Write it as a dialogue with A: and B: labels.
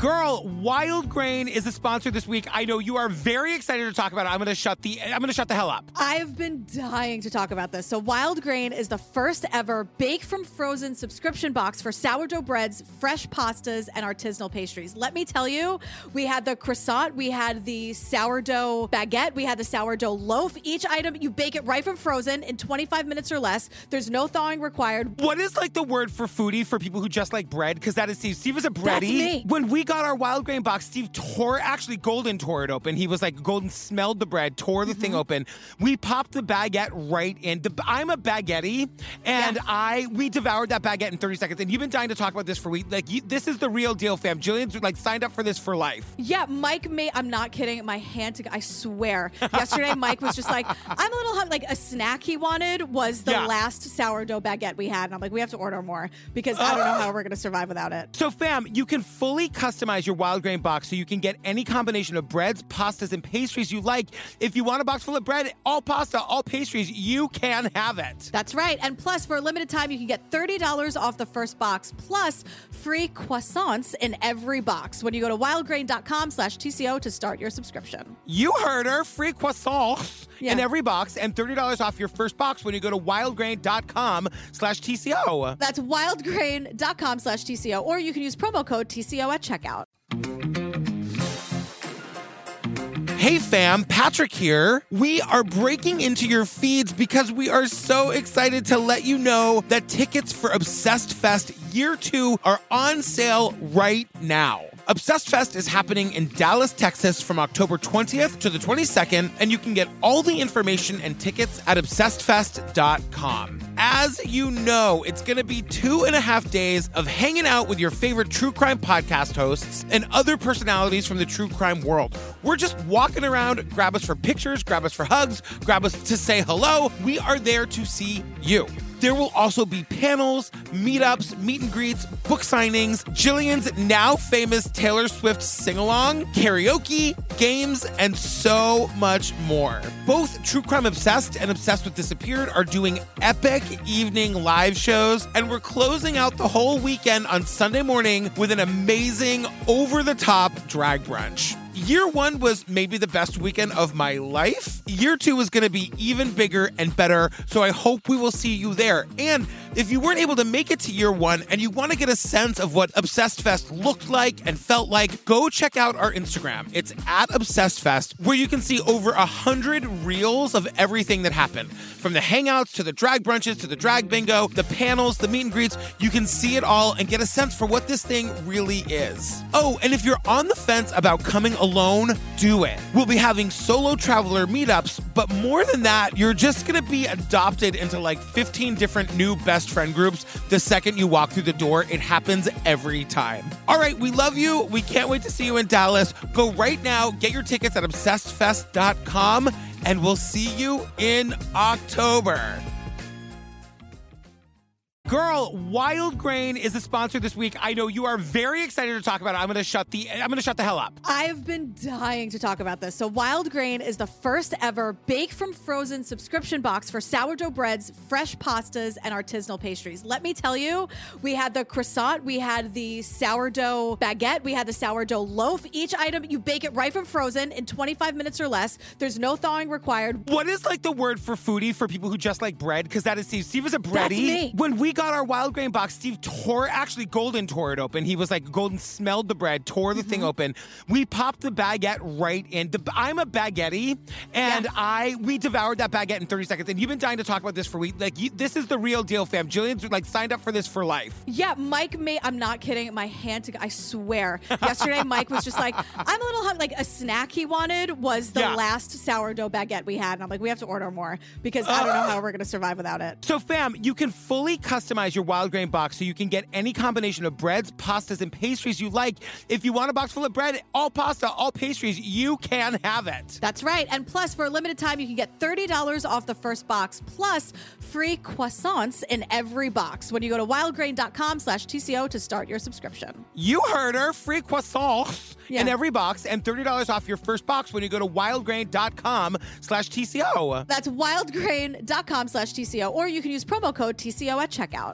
A: Girl, Wild Grain is the sponsor this week. I know you are very excited to talk about it. I'm gonna shut the I'm gonna shut the hell up.
B: I've been dying to talk about this. So, Wild Grain is the first ever bake from frozen subscription box for sourdough breads, fresh pastas, and artisanal pastries. Let me tell you, we had the croissant, we had the sourdough baguette, we had the sourdough loaf. Each item, you bake it right from frozen in 25 minutes or less. There's no thawing required.
A: What is like the word for foodie for people who just like bread? Because that is Steve. Steve is a bready.
B: That's me.
A: When we got our wild grain box, Steve tore actually Golden tore it open. He was like Golden smelled the bread, tore the
B: Mm-hmm.
A: thing open. We popped the baguette right in. The, I'm a baguette, and
B: Yeah.
A: I we devoured that baguette in 30 seconds. And you've been dying to talk about this for weeks. Like you, this is the real deal, fam. Gillian's like signed up for this for life.
B: Yeah, Mike made, I'm not kidding, my hand to, I swear. Yesterday, Mike was just like, I'm a little hungry. Like, a snack he wanted was the
A: Yeah.
B: last sourdough baguette we had. And I'm like, we have to order more because I don't know how we're going to survive without it.
A: So, fam, you can fully customize your wild grain box so you can get any combination of breads, pastas, and pastries you like. If you want a box full of bread, all pasta, all pastries, you can have it.
B: That's right. And plus, for a limited time, you can get $30 off the first box plus free croissants in every box when you go to wildgrain.com slash TCO to start your subscription.
A: You heard her. Free croissants in every box and $30 off your first box when you go to wildgrain.com slash TCO.
B: That's wildgrain.com slash TCO, or you can use promo code TCO at checkout.
A: Hey fam, Patrick here. We are breaking into your feeds because we are so excited to let you know that tickets for Obsessed Fest Year 2 are on sale right now. Obsessed Fest is happening in Dallas, Texas from October 20th to the 22nd, and you can get all the information and tickets at obsessedfest.com. As you know, it's going to be two and a half days of hanging out with your favorite true crime podcast hosts and other personalities from the true crime world. We're just walking around, grab us for pictures, grab us for hugs, grab us to say hello. We are there to see you. There will also be panels, meetups, meet and greets, book signings, Gillian's now famous Taylor Swift sing along, karaoke, games, and so much more. Both True Crime Obsessed and Obsessed with Disappeared are doing epic evening live shows, and we're closing out the whole weekend on Sunday morning with an amazing, over the top drag brunch. Year one was maybe the best weekend of my life. Year two is going to be even bigger and better. So I hope we will see you there. And if you weren't able to make it to year one and you want to get a sense of what Obsessed Fest looked like and felt like, go check out our Instagram. It's at Obsessed Fest, where you can see over a hundred reels of everything that happened. From the hangouts to the drag brunches to the drag bingo, the panels, the meet and greets, you can see it all and get a sense for what this thing really is. Oh, and if you're on the fence about coming alone, do it. We'll be having solo traveler meetups, but more than that, you're just gonna be adopted into like 15 different new best friend groups the second you walk through the door. It happens every time. All right, we love you. We can't wait to see you in Dallas. Go right now, get your tickets at obsessedfest.com, and we'll see you in October. Girl, Wild Grain is the sponsor this week. I know you are very excited to talk about it. I'm gonna shut the I'm gonna shut the hell up.
B: I've been dying to talk about this. So, Wild Grain is the first ever bake from frozen subscription box for sourdough breads, fresh pastas, and artisanal pastries. Let me tell you, we had the croissant, we had the sourdough baguette, we had the sourdough loaf. Each item, you bake it right from frozen in 25 minutes or less. There's no thawing required.
A: What is like the word for foodie for people who just like bread? Because that is Steve. Steve is a bready.
B: That's me.
A: When we got our wild grain box, Steve tore actually Golden tore it open. He was like Golden smelled the bread, tore the
B: Mm-hmm.
A: thing open. We popped the baguette right in. The, I'm a baguette, and
B: Yeah.
A: I we devoured that baguette in 30 seconds. And you've been dying to talk about this for weeks. Like you, this is the real deal, fam. Gillian's like signed up for this for life.
B: Yeah, Mike made, I'm not kidding, my hand to, I swear. Yesterday, Mike was just like, I'm a little hungry. Like, a snack he wanted was the
A: Yeah.
B: last sourdough baguette we had. And I'm like, we have to order more because I don't know how we're going to survive without it.
A: So, fam, you can fully customize your wild grain box so you can get any combination of breads, pastas, and pastries you like. If you want a box full of bread, all pasta, all pastries, you can have it.
B: That's right. And plus, for a limited time, you can get $30 off the first box plus free croissants in every box when you go to wildgrain.com slash TCO to start your subscription.
A: You heard her. Free croissants in every box and $30 off your first box when you go to wildgrain.com slash TCO.
B: That's wildgrain.com slash TCO, or you can use promo code TCO at checkout.